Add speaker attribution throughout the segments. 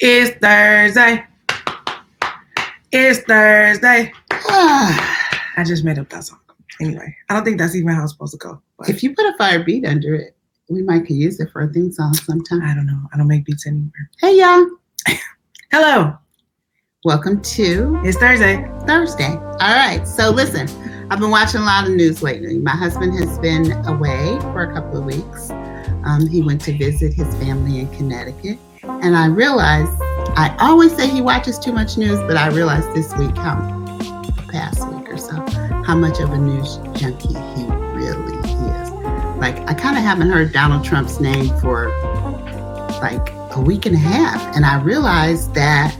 Speaker 1: It's Thursday. It's Thursday. I just made up that song. Anyway, I don't think that's even how it's supposed to go. But
Speaker 2: if you put a fire beat under it, we might could use it for a theme song sometime.
Speaker 1: I don't know. I don't make beats anymore.
Speaker 2: Hey y'all.
Speaker 1: Hello.
Speaker 2: Welcome to
Speaker 1: It's Thursday.
Speaker 2: Thursday. All right. So listen, I've been watching a lot of news lately. My husband has been away for a couple of weeks. Um, he went to visit his family in Connecticut. And I realized, I always say he watches too much news, but I realized this week, how past week or so, how much of a news junkie he really is. Like, I kind of haven't heard Donald Trump's name for like a week and a half. And I realized that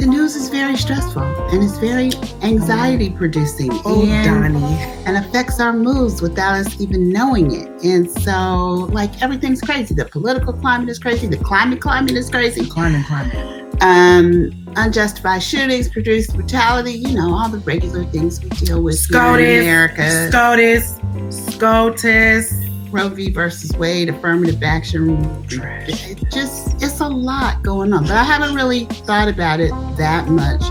Speaker 2: the news is very stressful and it's very anxiety producing
Speaker 1: Oh,
Speaker 2: and,
Speaker 1: Donnie.
Speaker 2: and affects our moods without us even knowing it. And so, like, everything's crazy. The political climate is crazy, the climate climate is crazy.
Speaker 1: Climbing, climbing.
Speaker 2: Um, unjustified shootings, produced brutality, you know, all the regular things we deal with here in
Speaker 1: SCOTUS.
Speaker 2: America.
Speaker 1: SCOTUS. SCOTUS.
Speaker 2: Roe v. versus Wade, affirmative action.
Speaker 1: Trash.
Speaker 2: It just, it's a lot going on. But I haven't really thought about it that much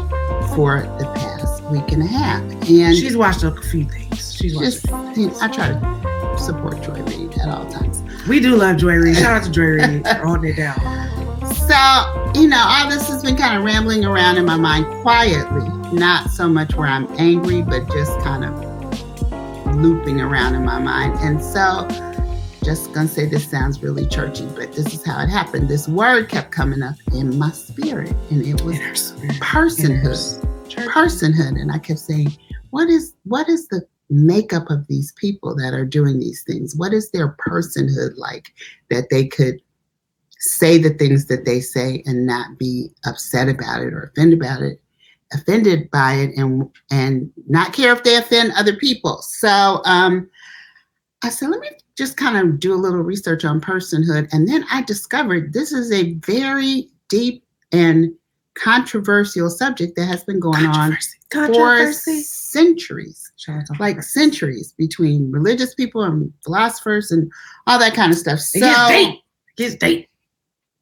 Speaker 2: for the past week and a half. And
Speaker 1: She's watched a few things. She's watched.
Speaker 2: just, you know, I try to support Joy Reid at all times.
Speaker 1: We do love Joy Reid. Shout out to Joy Reid for holding it down.
Speaker 2: So, you know, all this has been kind of rambling around in my mind quietly, not so much where I'm angry, but just kind of looping around in my mind. And so, just gonna say this sounds really churchy, but this is how it happened. This word kept coming up in my spirit, and it was personhood. Personhood. And I kept saying, what is what is the makeup of these people that are doing these things? What is their personhood like that they could say the things that they say and not be upset about it or offended about it, offended by it, and and not care if they offend other people. So um, I said, let me just kind of do a little research on personhood, and then I discovered this is a very deep and controversial subject that has been going on for centuries
Speaker 1: Shout out to
Speaker 2: like centuries between religious people and philosophers and all that kind of stuff.
Speaker 1: It
Speaker 2: So
Speaker 1: gets deep. It gets deep.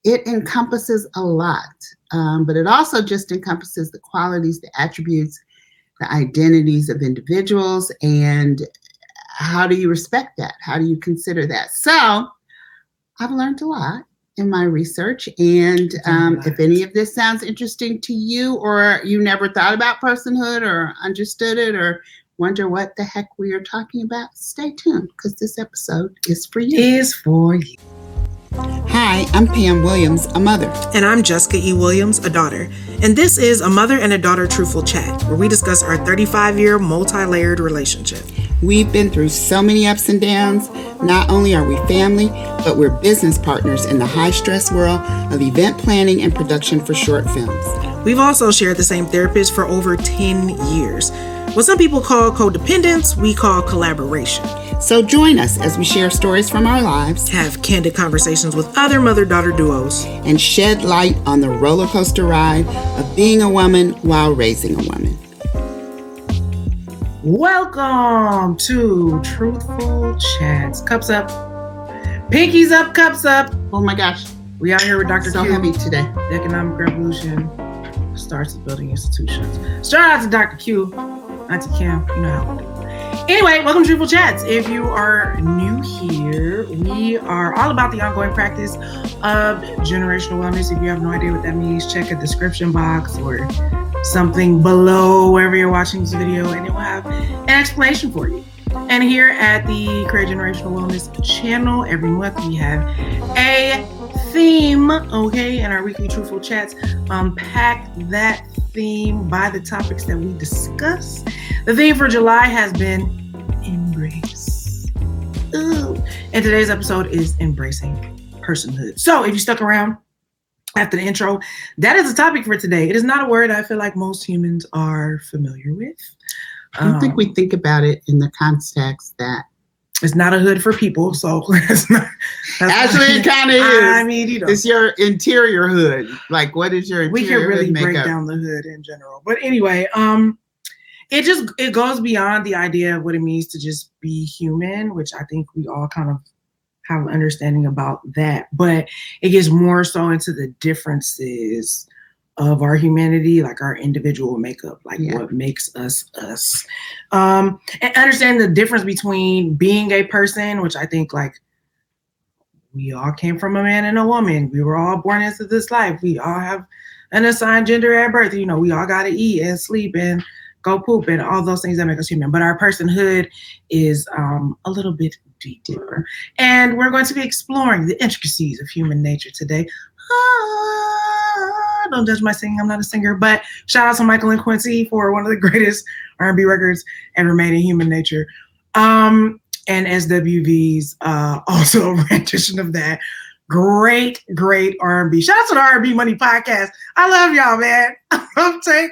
Speaker 2: it encompasses a lot, um, but it also just encompasses the qualities, the attributes, the identities of individuals, and how do you respect that? How do you consider that? So I've learned a lot in my research, and um, if any of this sounds interesting to you, or you never thought about personhood, or understood it, or wonder what the heck we are talking about, stay tuned because this episode is for you.
Speaker 1: Is for you.
Speaker 2: Hi, I'm Pam Williams, a mother.
Speaker 1: And I'm Jessica E. Williams, a daughter. And this is a mother and a daughter truthful chat where we discuss our 35 year multi layered relationship.
Speaker 2: We've been through so many ups and downs. Not only are we family, but we're business partners in the high stress world of event planning and production for short films.
Speaker 1: We've also shared the same therapist for over 10 years. What some people call codependence, we call collaboration.
Speaker 2: So join us as we share stories from our lives
Speaker 1: Have candid conversations with other mother daughter duos.
Speaker 2: and shed light on the roller coaster ride of being a woman while raising a woman.
Speaker 1: Welcome to Truthful Chats. Cups up. Pinkies up, cups up.
Speaker 2: Oh my gosh,
Speaker 1: We out here with Dr.
Speaker 2: so
Speaker 1: Q.
Speaker 2: heavy today.
Speaker 1: The economic revolution starts with building institutions. Shout out to Dr. Q, Auntie Kim. You know how we do. Anyway, welcome to Truthful Chats. If you are new here, we are all about the ongoing practice of generational wellness. If you have no idea what that means, check a description box or something below wherever you're watching this video, and it will have an explanation for you. And here at the Create Generational Wellness channel, every month we have a theme, okay, in our weekly truthful chats. Unpack that theme by the topics that we discuss. The theme for July has been embrace. Ooh. And today's episode is embracing personhood. So if you stuck around after the intro, that is the topic for today. It is not a word I feel like most humans are familiar with.
Speaker 2: I don't think
Speaker 1: Um,
Speaker 2: we think about it in the context that
Speaker 1: It's not a hood for people, so it's not.
Speaker 2: Actually, it kind of is.
Speaker 1: I mean, you know,
Speaker 2: It's your interior hood. Like, what is your
Speaker 1: we can really break
Speaker 2: makeup?
Speaker 1: down the hood in general. But anyway, um, it just it goes beyond the idea of what it means to just be human, which I think we all kind of have an understanding about that. But it gets more so into the differences of our humanity, like our individual makeup, like
Speaker 2: Yeah.
Speaker 1: what makes us us. Um, and understand the difference between being a person, which I think like we all came from a man and a woman. We were all born into this life. We all have an assigned gender at birth. You know, we all got to eat and sleep and go poop and all those things that make us human. But our personhood is um, a little bit deeper. And we're going to be exploring the intricacies of human nature today. Ah, don't judge my singing. I'm not a singer, but shout out to Michael and Quincy for one of the greatest R&B records ever made in human nature. Um, and SWV's uh, also a rendition of that. Great, great R&B. Shout out to the R&B Money Podcast. I love y'all, man. I love Jay.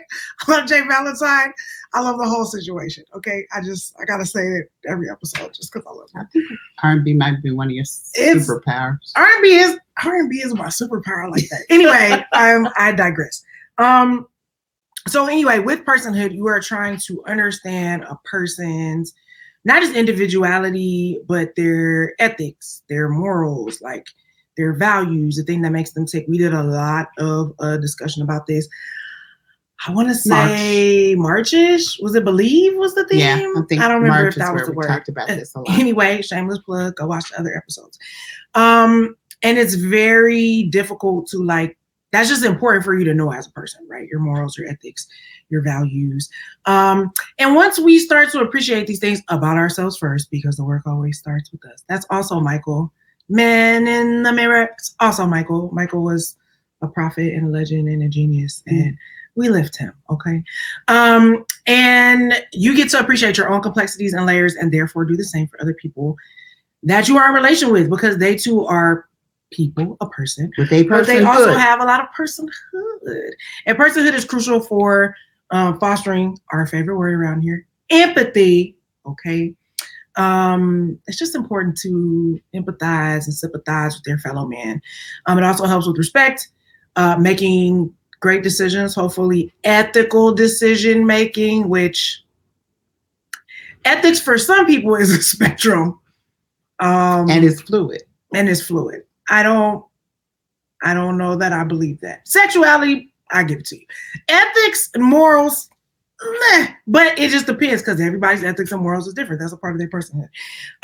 Speaker 1: I J. Valentine. I love the whole situation. Okay, I just I gotta say it every episode just because I love it.
Speaker 2: think R&B might be one of your
Speaker 1: It's-
Speaker 2: superpowers.
Speaker 1: R&B is R&B is my superpower like that. Anyway, um, I digress. Um, so anyway, with personhood, you are trying to understand a person's not just individuality, but their ethics, their morals, like their values, the thing that makes them tick. We did a lot of uh, discussion about this. I want to say Marchish. Was it Believe was the theme?
Speaker 2: Yeah, I think
Speaker 1: I don't remember
Speaker 2: March
Speaker 1: if that was the word.
Speaker 2: talked about this a lot.
Speaker 1: Anyway, shameless plug. Go watch the other episodes. Um, and it's very difficult to like. That's just important for you to know as a person, right? Your morals, your ethics, your values. Um, and once we start to appreciate these things about ourselves first, because the work always starts with us. That's also Michael. Man in the mirror. It's also Michael. Michael was a prophet and a legend and a genius, and we lift him. Okay. Um, and you get to appreciate your own complexities and layers, and therefore do the same for other people that you are in relation with, because they too are people, a person,
Speaker 2: With a
Speaker 1: but they also have a lot of personhood. And personhood is crucial for um, fostering our favorite word around here, empathy. Okay. Um, it's just important to empathize and sympathize with your fellow man. Um, it also helps with respect, uh, making great decisions, hopefully ethical decision making, which ethics for some people is a spectrum. Um,
Speaker 2: and it's fluid.
Speaker 1: and it's fluid. I don't I don't know that I believe that. Sexuality, I give it to you. Ethics and morals, meh, but it just depends because everybody's ethics and morals is different. That's a part of their personhood.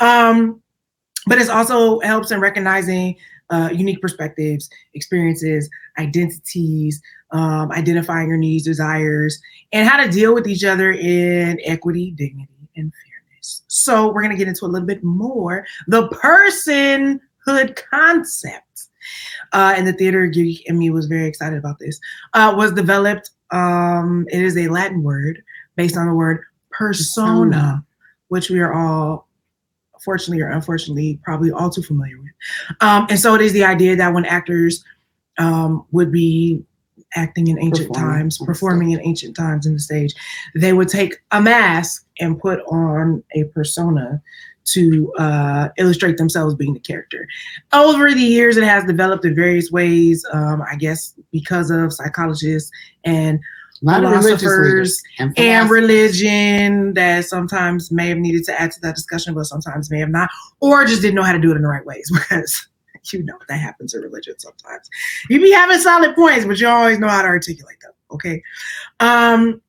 Speaker 1: Um, but it also helps in recognizing uh, unique perspectives, experiences, identities, um, identifying your needs, desires, and how to deal with each other in equity, dignity, and fairness. So we're gonna get into a little bit more the personhood concept. Uh, and the theater geek in me was very excited about this. Uh, was developed. Um, it is a Latin word based on the word persona,
Speaker 2: Persona.
Speaker 1: which we are all, fortunately or unfortunately, probably all too familiar with. Um, and so it is the idea that when actors um, would be acting in ancient
Speaker 2: Performing
Speaker 1: times, performing in ancient times in the stage, they would take a mask and put on a persona to uh, illustrate themselves being the character. Over the years, it has developed in various ways. Um, I guess because of psychologists and
Speaker 2: A lot of religious
Speaker 1: philosophers
Speaker 2: and,
Speaker 1: and religion that sometimes may have needed to add to that discussion, but sometimes may have not, or just didn't know how to do it in the right ways because you know that happens in religion sometimes. You be having solid points, but you always know how to articulate them. Okay. Um,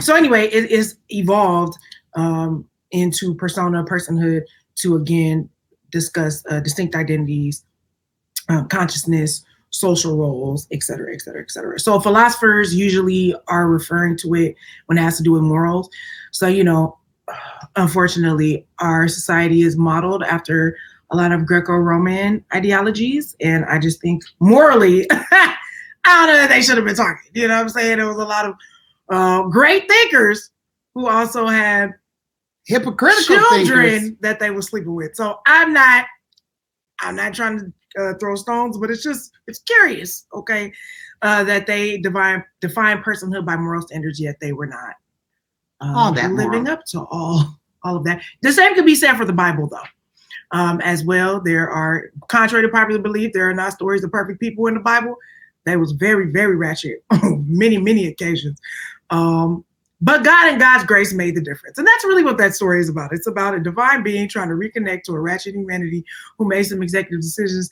Speaker 1: so anyway, it is evolved um, into persona, personhood to again discuss uh, distinct identities, um, consciousness, social roles, et cetera, et cetera, et cetera. So philosophers usually are referring to it when it has to do with morals. So, you know, unfortunately, our society is modeled after a lot of Greco-Roman ideologies. And I just think morally, I don't know that they should have been talking. You know what I'm saying? There was a lot of uh, great thinkers who also had
Speaker 2: hypocritical
Speaker 1: children
Speaker 2: thinkers.
Speaker 1: that they were sleeping with. So I'm not, I'm not trying to uh, throw stones, but it's just it's curious, okay, uh, that they define define personhood by moral standards, yet they were not uh,
Speaker 2: All that
Speaker 1: living
Speaker 2: moral.
Speaker 1: up to all all of that. The same could be said for the Bible, though. Um, as well, there are, contrary to popular belief, there are not stories of perfect people in the Bible. That was very, very ratchet on many, many occasions. Um, but God and God's grace made the difference. And that's really what that story is about. It's about a divine being trying to reconnect to a ratchet humanity who made some executive decisions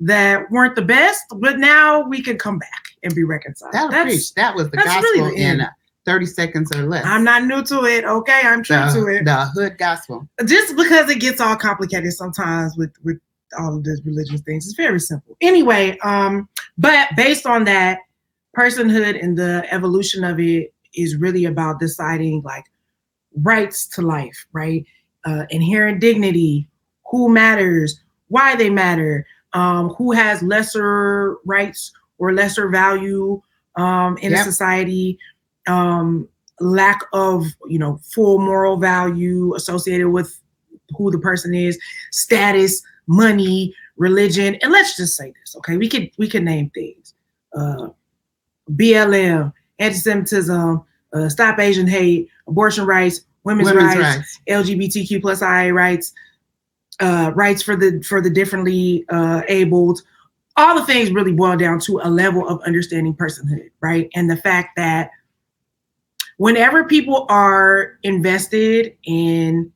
Speaker 1: that weren't the best, but now we can come back and be reconciled.
Speaker 2: That'll
Speaker 1: That's-
Speaker 2: preach. That was the gospel
Speaker 1: really the
Speaker 2: in uh, 30 seconds or less.
Speaker 1: I'm not new to it. Okay, I'm true
Speaker 2: the,
Speaker 1: to it.
Speaker 2: the hood gospel.
Speaker 1: just because it gets all complicated sometimes with with all of these religious things it's very simple anyway um but based on that personhood and the evolution of it is really about deciding like rights to life right? Uh inherent dignity who matters why they matter um who has lesser rights or lesser value um in a society um lack of you know full moral value associated with who the person is status money religion and let's just say this okay? We could we could name things. Uh blm anti-semitism uh, stop asian hate abortion rights women's,
Speaker 2: Women's
Speaker 1: rights,
Speaker 2: rights.
Speaker 1: lgbtq plus ia rights uh rights for the for the differently uh abled all the things really boil down to a level of understanding personhood right and the fact that whenever people are invested in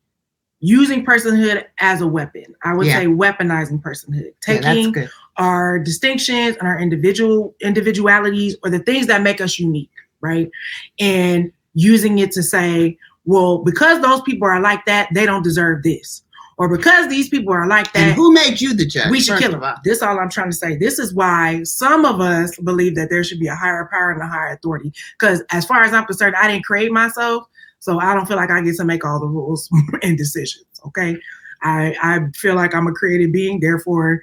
Speaker 1: using personhood as a weapon, I would
Speaker 2: Yeah.
Speaker 1: say weaponizing personhood,
Speaker 2: Yeah,
Speaker 1: taking
Speaker 2: good.
Speaker 1: Our distinctions and our individual individualities or the things that make us unique, right? And using it to say, well, because those people are like that, they don't deserve this. Or because these people are like
Speaker 2: And
Speaker 1: that,
Speaker 2: who made you the judge?
Speaker 1: we should kill them. This all I'm trying to say. This is why some of us believe that there should be a higher power and a higher authority. Because as far as I'm concerned, I didn't create myself, so I don't feel like I get to make all the rules and decisions. Okay, I I feel like I'm a created being, therefore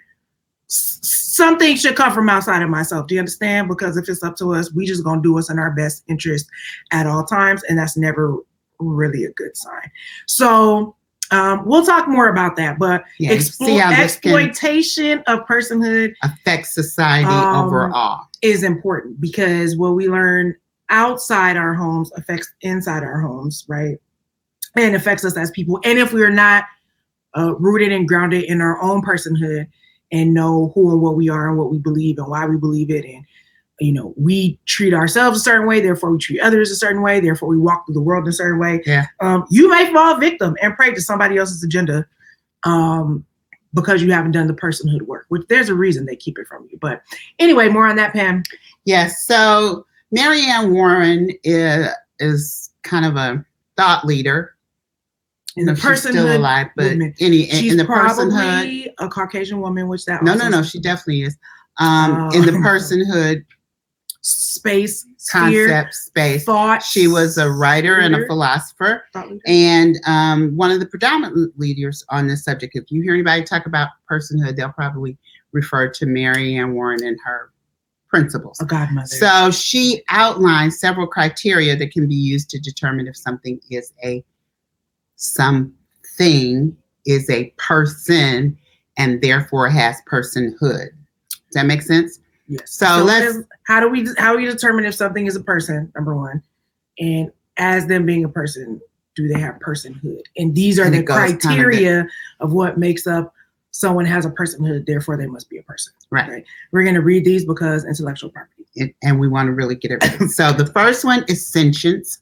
Speaker 1: something should come from outside of myself. Do you understand? Because if it's up to us, we just gonna do what's in our best interest at all times, and that's never really a good sign. So. Um, we'll talk more about that, but
Speaker 2: Yeah,
Speaker 1: Explo-
Speaker 2: see how this can
Speaker 1: exploitation of personhood
Speaker 2: affects society
Speaker 1: Um,
Speaker 2: overall.
Speaker 1: is important because what we learn outside our homes affects inside our homes, right? And affects us as people. And if we're not uh, rooted and grounded in our own personhood and know who and what we are and what we believe and why we believe it, and you know, we treat ourselves a certain way, therefore we treat others a certain way, therefore we walk through the world in a certain way.
Speaker 2: Yeah.
Speaker 1: Um, you may fall victim and pray to somebody else's agenda um, because you haven't done the personhood work, which there's a reason they keep it from you. But anyway, more on that, Pam.
Speaker 2: Yes. So Mary Anne Warren is, is kind of a thought leader.
Speaker 1: In the
Speaker 2: she's still
Speaker 1: personhood
Speaker 2: alive, but
Speaker 1: movement.
Speaker 2: any in,
Speaker 1: She's
Speaker 2: in the
Speaker 1: probably
Speaker 2: personhood.
Speaker 1: a Caucasian woman, which that
Speaker 2: No, no, no. She definitely is. Um, in the personhood
Speaker 1: space sphere,
Speaker 2: space,
Speaker 1: thought.
Speaker 2: she was a writer and a philosopher. And um, one of the predominant leaders on this subject, if you hear anybody talk about personhood, they'll probably refer to Mary Anne Warren and her principles.
Speaker 1: a godmother.
Speaker 2: So she outlines several criteria that can be used to determine if something is a something is a person and therefore has personhood. Does that make sense?
Speaker 1: yes.
Speaker 2: so let's-
Speaker 1: how do we how do we determine if something is a person? Number one, and as them being a person, do they have personhood? And these are
Speaker 2: And
Speaker 1: the
Speaker 2: it goes kind of
Speaker 1: criteria of what makes up someone has a personhood. Therefore, they must be a person.
Speaker 2: Right.
Speaker 1: We're going to read these because intellectual property.
Speaker 2: And, and we want to really get it right. so the first one is sentience.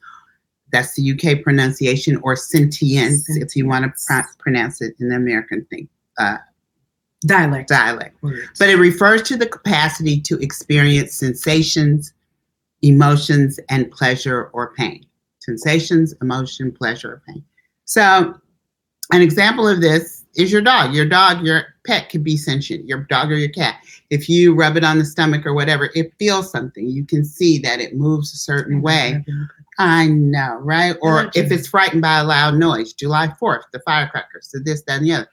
Speaker 2: That's the UK pronunciation, or sentience, if you want to pr- pronounce it in the American thing, uh,
Speaker 1: Dialect.
Speaker 2: dialect.
Speaker 1: words.
Speaker 2: but it refers to the capacity to experience sensations, emotions, and pleasure or pain. Sensations, emotion, pleasure, or pain. So, an example of this is your dog. Your dog, your pet can be sentient, your dog or your cat. If you rub it on the stomach or whatever, it feels something. You can see that it moves a certain way. I know, right? Or
Speaker 1: like
Speaker 2: if it's frightened by a loud noise, July 4th, the firecrackers, so this, that, and the other.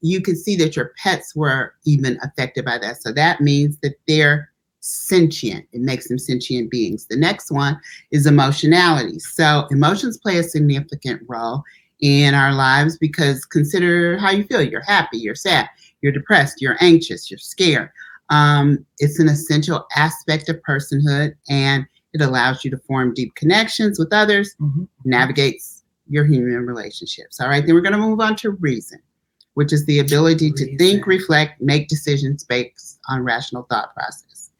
Speaker 2: You can see that your pets were even affected by that. So that means that they're sentient. It makes them sentient beings. The next one is emotionality. So emotions play a significant role in our lives because consider how you feel. You're happy, you're sad, you're depressed, you're anxious, you're scared. Um, it's an essential aspect of personhood and it allows you to form deep connections with others,
Speaker 1: Mhm.
Speaker 2: navigates your human relationships. All right, then we're going to move on to reason, which is the ability to think, reflect, make decisions based on rational thought process.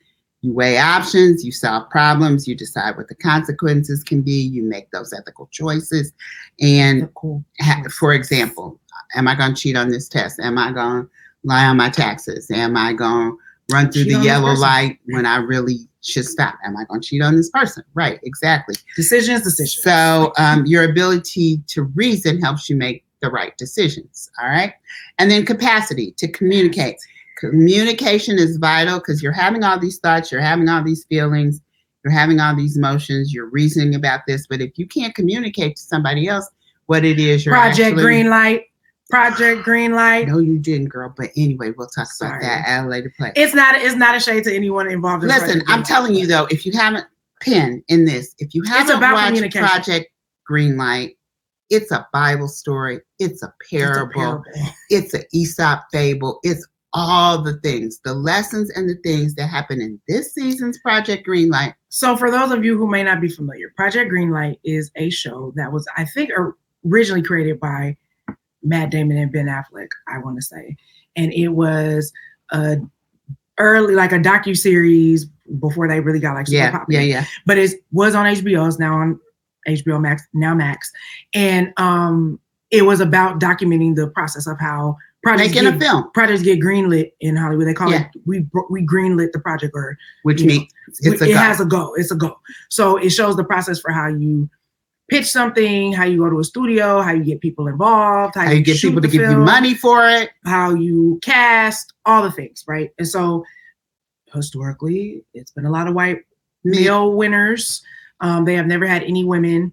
Speaker 2: You weigh options, you solve problems, you decide what the consequences can be, you make those ethical choices. And
Speaker 1: cool.
Speaker 2: ha- for example, am I going to cheat on this test? Am I going to lie on my taxes? Am I going to run through
Speaker 1: Cheat
Speaker 2: the yellow light when I really should stop? Am I going to cheat on this person? Right, exactly.
Speaker 1: Decisions, decisions.
Speaker 2: So um, your ability to reason helps you make the right decisions. All right. And then capacity to communicate. Communication is vital because you're having all these thoughts, you're having all these feelings, you're having all these emotions, you're reasoning about this. But if you can't communicate to somebody else what it is you're
Speaker 1: Project
Speaker 2: actually,
Speaker 1: Green Light. Project Greenlight.
Speaker 2: No, you didn't, girl. But anyway, we'll talk
Speaker 1: Sorry.
Speaker 2: about that at a later place.
Speaker 1: It's not. It's not a shade to anyone involved. in
Speaker 2: Listen,
Speaker 1: Project
Speaker 2: I'm telling you though, if you haven't pinned in this, if you haven't watched. Project Greenlight, it's a Bible story, it's a
Speaker 1: It's a
Speaker 2: parable, it's an Aesop fable, it's all the things, the lessons and the things that happen in this season's Project Greenlight.
Speaker 1: So, for those of you who may not be familiar, Project Greenlight is a show that was, I think, originally created by Matt Damon and Ben Affleck. I want to say, and it was a early, like a docu series before they really got like super
Speaker 2: Yeah,
Speaker 1: popular.
Speaker 2: yeah, yeah.
Speaker 1: But it was on HBO. It's now on HBO Max, now Max, and um, it was about documenting the process of how projects
Speaker 2: Making a
Speaker 1: get,
Speaker 2: film,
Speaker 1: projects get greenlit in Hollywood. They call
Speaker 2: Yeah.
Speaker 1: it we we greenlit the project or
Speaker 2: which
Speaker 1: know,
Speaker 2: means it's a
Speaker 1: it
Speaker 2: go.
Speaker 1: has a go. It's a go. So it shows the process for how you pitch something, how you go to a studio, how you get people involved, how,
Speaker 2: how you get people to give you money for it.
Speaker 1: how you cast, all the things, right? And so historically, it's been a lot of white male winners. Um, they have never had any women.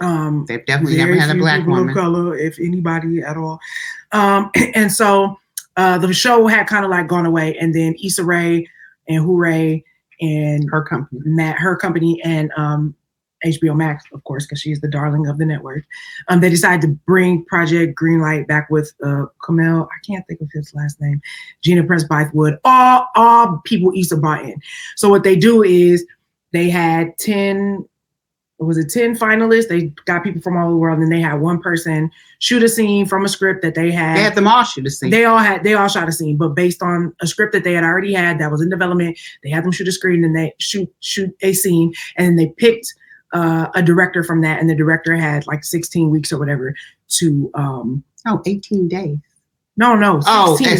Speaker 1: Um,
Speaker 2: They've definitely never had a black woman.
Speaker 1: of color, if anybody at all. Um, and so uh, the show had kind of like gone away, and then Issa Rae and Hoorae and
Speaker 2: Her company.
Speaker 1: Matt, her company, and um, HBO Max, of course, because she's the darling of the network. Um, they decided to bring Project Greenlight back with uh, Kamel. I can't think of his last name. Gina Prince Bythewood. All all people Issa brought in. So what they do is they had ten. Was it 10 finalists? They got people from all over the world, and they had one person shoot a scene from a script that they had.
Speaker 2: They had them all shoot a scene.
Speaker 1: They all had they all shot a scene, but based on a script that they had already had that was in development, they had them shoot a screen and they shoot shoot a scene, and then they picked uh, a director from that, and the director had like 16 weeks or whatever to um
Speaker 2: oh, 18 days.
Speaker 1: no no 16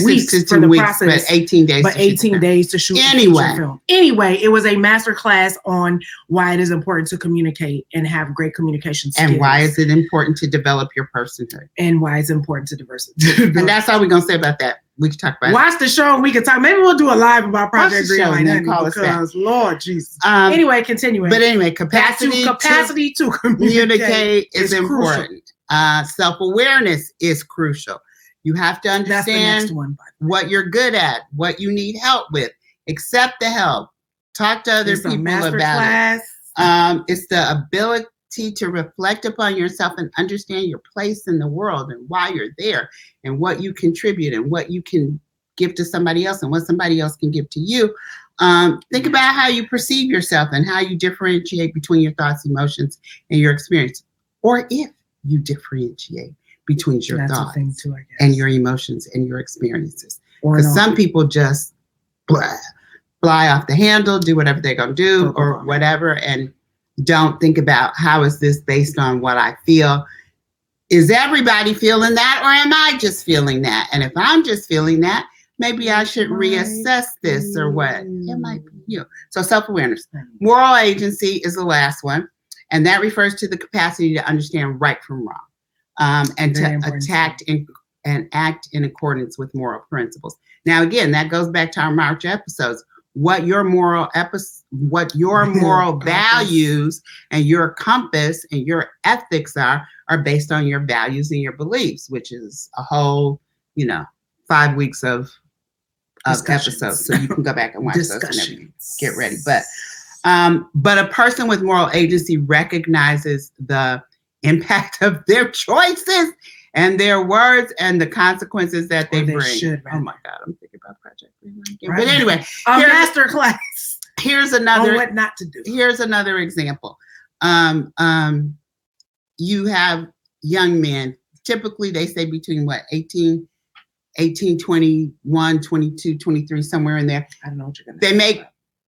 Speaker 2: Oh,
Speaker 1: weeks
Speaker 2: 16
Speaker 1: for the
Speaker 2: weeks,
Speaker 1: process,
Speaker 2: but 18 days.
Speaker 1: but
Speaker 2: to shoot
Speaker 1: 18 days to shoot
Speaker 2: Anyway.
Speaker 1: film. Anyway, it was a master class on why it is important to communicate and have great communication skills,
Speaker 2: And why is it important to develop your personhood?
Speaker 1: and why it's important to diversity.
Speaker 2: And that's all we're gonna say about that. We can talk about it.
Speaker 1: Watch the show and we can talk. Maybe we'll do a live about Project
Speaker 2: the show
Speaker 1: Greenlight
Speaker 2: and call us back.
Speaker 1: because Lord Jesus.
Speaker 2: Um,
Speaker 1: anyway, continuing.
Speaker 2: but anyway, capacity,
Speaker 1: to capacity to,
Speaker 2: to
Speaker 1: communicate.
Speaker 2: communicate is,
Speaker 1: is
Speaker 2: important. Uh, Self awareness is crucial. You have to
Speaker 1: That's the next
Speaker 2: understand
Speaker 1: one.
Speaker 2: what you're good at, what you need help with. Accept the help. Talk to other
Speaker 1: It's
Speaker 2: people
Speaker 1: master
Speaker 2: about it.
Speaker 1: class.
Speaker 2: Um, it's the ability to reflect upon yourself and understand your place in the world and why you're there and what you contribute and what you can give to somebody else and what somebody else can give to you. Um, think about how you perceive yourself and how you differentiate between your thoughts, emotions, and your experience, or if you differentiate between your
Speaker 1: That's
Speaker 2: thoughts
Speaker 1: too,
Speaker 2: and your emotions and your experiences. Because some people just blah, fly off the handle, do whatever they're gonna do, or whatever, and don't think about how is this based on what I feel. Is everybody feeling that, or am I just feeling that? And if I'm just feeling that, maybe I should reassess this or what. It might be you. So self-awareness. Moral agency is the last one, and that refers to the capacity to understand right from wrong, um, and
Speaker 1: Very
Speaker 2: to attack and act in accordance with moral principles. Now, again, that goes back to our March episodes. What your moral epis, what your moral values and your compass and your ethics are, are based on your values and your beliefs, which is a whole, you know, five weeks of of episodes. So you can go back and watch those. and get ready. But um, but a person with moral agency recognizes the impact of their choices and their words and the consequences that they,
Speaker 1: they
Speaker 2: bring.
Speaker 1: should,
Speaker 2: oh my God, I'm thinking about Project Greenlight.
Speaker 1: Right.
Speaker 2: But anyway,
Speaker 1: a master class
Speaker 2: here's another
Speaker 1: what not to do.
Speaker 2: here's another example. Um, um, you have young men, typically they say between what, 18, 18, 21, 22, 23, somewhere in there.
Speaker 1: I don't know what you're gonna.
Speaker 2: They
Speaker 1: say,
Speaker 2: make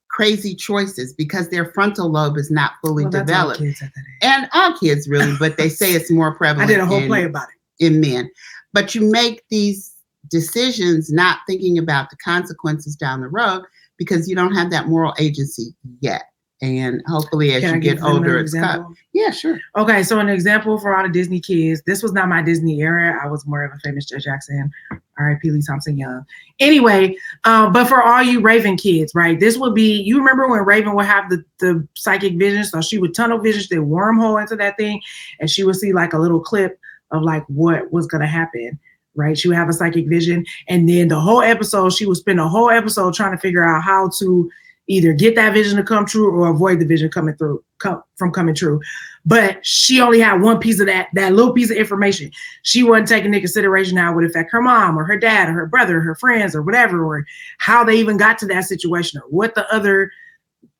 Speaker 2: crazy choices because their frontal lobe is not fully
Speaker 1: Well, all
Speaker 2: developed.
Speaker 1: kids at that age.
Speaker 2: And all kids really, but they say it's more prevalent.
Speaker 1: I did a whole
Speaker 2: in,
Speaker 1: play about it.
Speaker 2: In men. But you make these decisions not thinking about the consequences down the road because you don't have that moral agency yet. And hopefully, as
Speaker 1: Can
Speaker 2: you get older, it's cut. Yeah, sure.
Speaker 1: Okay, so an example for all the Disney kids. This was not my Disney era. I was more of a famous Jett Jackson, R.I.P. Lee Thompson Young. Anyway, um, but for all you Raven kids, right? This would be. You remember when Raven would have the the psychic vision? So she would tunnel vision, she would wormhole into that thing, and she would see like a little clip of like what was gonna happen. Right? She would have a psychic vision, and then the whole episode, she would spend a whole episode trying to figure out how to either get that vision to come true or avoid the vision coming through come, from coming true but she only had one piece of that that little piece of information she wasn't taking into consideration how it would affect her mom or her dad or her brother or her friends or whatever or how they even got to that situation or what the other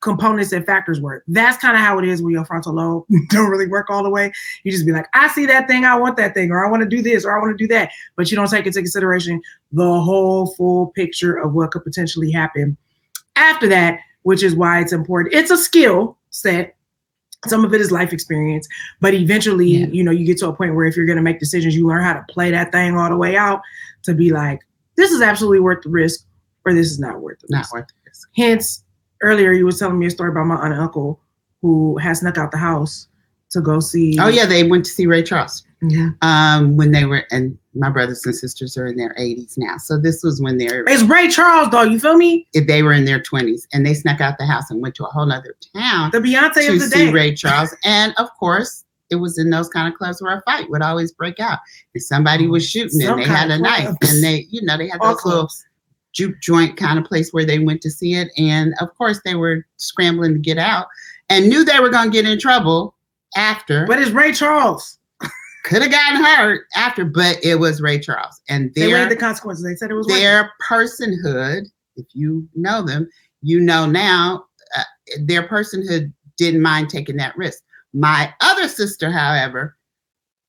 Speaker 1: components and factors work. that's kind of how it is when your frontal lobe don't really work all the way you just be like i see that thing i want that thing or i want to do this or i want to do that but you don't take into consideration the whole full picture of what could potentially happen after that which is why it's important it's a skill set some of it is life experience but eventually
Speaker 2: Yeah.
Speaker 1: you know you get to a point where if you're going to make decisions you learn how to play that thing all the way out to be like this is absolutely worth the risk or this is not worth the
Speaker 2: Not
Speaker 1: risk
Speaker 2: worth the risk.
Speaker 1: hence earlier you were telling me a story about my aunt and uncle who has snuck out the house to go see
Speaker 2: Oh yeah, they went to see Ray Charles
Speaker 1: yeah.
Speaker 2: um, when they were, and my brothers and sisters are in their 80s now. So this was when they're
Speaker 1: it's ray charles though you feel me
Speaker 2: if they were in their 20s, and they snuck out the house and went to a whole nother town
Speaker 1: the beyonce
Speaker 2: to
Speaker 1: of the
Speaker 2: see
Speaker 1: day
Speaker 2: Ray Charles. And of course, it was in those kind of clubs where a fight would always break out. And somebody was shooting
Speaker 1: Some
Speaker 2: and they had a knife and they, you know, they had
Speaker 1: all
Speaker 2: those little
Speaker 1: clubs
Speaker 2: juke joint kind of place where they went to see it. And of course, they were scrambling to get out and knew they were going to get in trouble after.
Speaker 1: but it's ray charles
Speaker 2: Could have gotten hurt after, but it was Ray Charles. And
Speaker 1: they
Speaker 2: their,
Speaker 1: weighed the consequences they said it was
Speaker 2: their personhood, if you know them, you know now uh, their personhood didn't mind taking that risk. My other sister, however,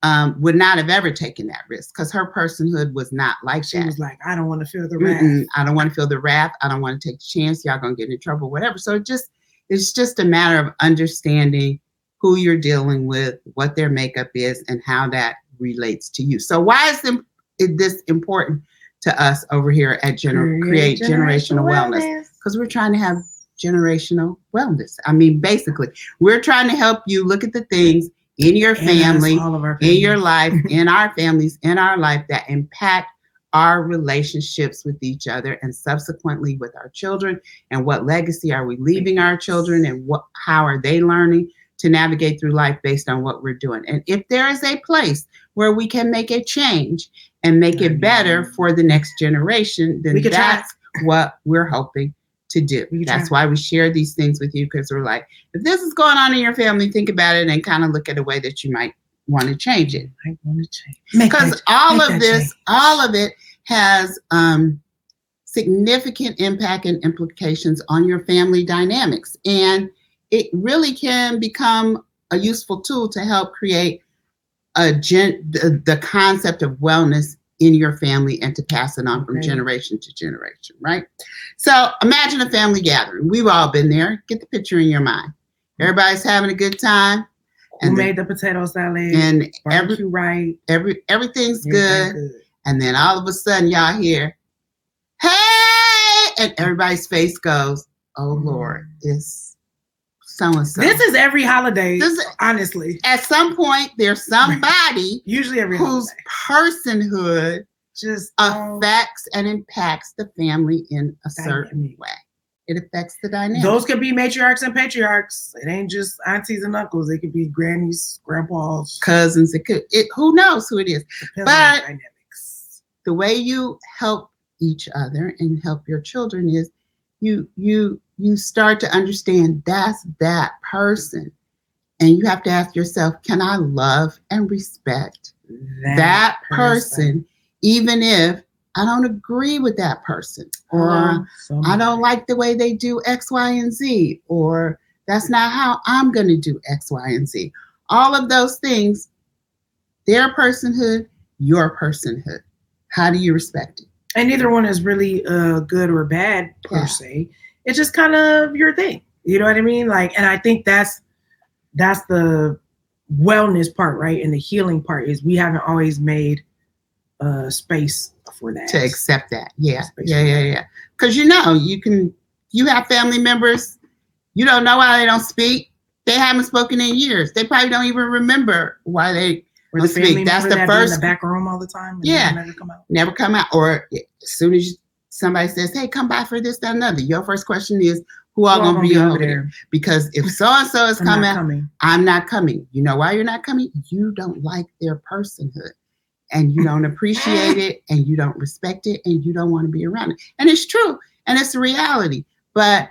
Speaker 2: um, would not have ever taken that risk because her personhood was not like
Speaker 1: she
Speaker 2: that.
Speaker 1: was like i don't want to feel the wrath
Speaker 2: Mm-mm, I don't want to feel the wrath. I don't want to take the chance. Y'all gonna get in trouble, whatever. So it just it's just a matter of understanding who you're dealing with, what their makeup is, and how that relates to you. So why is this important to us over here at Gener- Create Generational Wellness? Because we're trying to have generational wellness. I mean, basically, we're trying to help you look at the things in your family,
Speaker 1: all of our
Speaker 2: in your life, in our families, in our life that impact our relationships with each other and subsequently with our children and what legacy are we leaving our children and what how are they learning to navigate through life based on what we're doing? And if there is a place where we can make a change and make it better for the next generation then
Speaker 1: try.
Speaker 2: that's what we're hoping to do
Speaker 1: We could
Speaker 2: that's
Speaker 1: try.
Speaker 2: why we share these things with you because we're like if this is going on in your family think about it and kind of look at a way that you might want to change it
Speaker 1: I want to change.
Speaker 2: Because all of this
Speaker 1: change.
Speaker 2: all of it has um, significant impact and implications on your family dynamics and it really can become a useful tool to help create a gen- the, the concept of wellness in your family and to pass it on from
Speaker 1: Okay.
Speaker 2: generation to generation right? So imagine a family gathering. We've all been there. Get the picture in your mind. Everybody's having a good time.
Speaker 1: Who
Speaker 2: and the-
Speaker 1: made the potato salad?
Speaker 2: and every,
Speaker 1: right?
Speaker 2: every everything's
Speaker 1: everything
Speaker 2: good. and then all of a sudden, y'all hear, hey, and everybody's face goes, oh Lord, mm. it's so and so.
Speaker 1: This is every holiday.
Speaker 2: This is-
Speaker 1: honestly,
Speaker 2: At some point, there's somebody
Speaker 1: usually every
Speaker 2: whose
Speaker 1: holiday.
Speaker 2: personhood
Speaker 1: Just don't-
Speaker 2: affects and impacts the family in a certain
Speaker 1: Dynamic.
Speaker 2: way. It affects the dynamic.
Speaker 1: those could be matriarchs and patriarchs. It ain't just aunties and uncles. It could be grannies, grandpas.
Speaker 2: cousins, it could, it, who knows who it is.
Speaker 1: Depends on the
Speaker 2: But-
Speaker 1: dynamics.
Speaker 2: the way you help each other and help your children is you you you start to understand that's that person. And you have to ask yourself can i love and respect that, person, even if i don't agree with that person? Or
Speaker 1: Oh, so
Speaker 2: i don't like the way they do x y and z or that's not how i'm going to do x y and z. All of those things their personhood your personhood. How do you respect it
Speaker 1: and neither one is really uh good or bad per
Speaker 2: Yeah.
Speaker 1: se. it's just kind of your thing. You know what I mean? Like, and I think that's that's the wellness part, right? And the healing part is we haven't always made uh space for that.
Speaker 2: to accept that. Yeah, yeah, yeah, yeah. Because you know, you can you have family members, you don't know why they don't speak. They haven't spoken in years. They probably don't even remember why they
Speaker 1: Or family
Speaker 2: speak. That's the
Speaker 1: that be in
Speaker 2: first
Speaker 1: the back room all the time. and
Speaker 2: Yeah.
Speaker 1: never come out.
Speaker 2: never come out. Or as soon as somebody says, "Hey, come by for this, that, another," your first question is, "Who all
Speaker 1: Well,
Speaker 2: gonna be over there?" Because if so and so is coming,
Speaker 1: coming.
Speaker 2: I'm not coming. You know why you're not coming? You don't like their personhood and you don't appreciate it and you don't respect it and you don't want to be around it. And it's true and it's a reality, but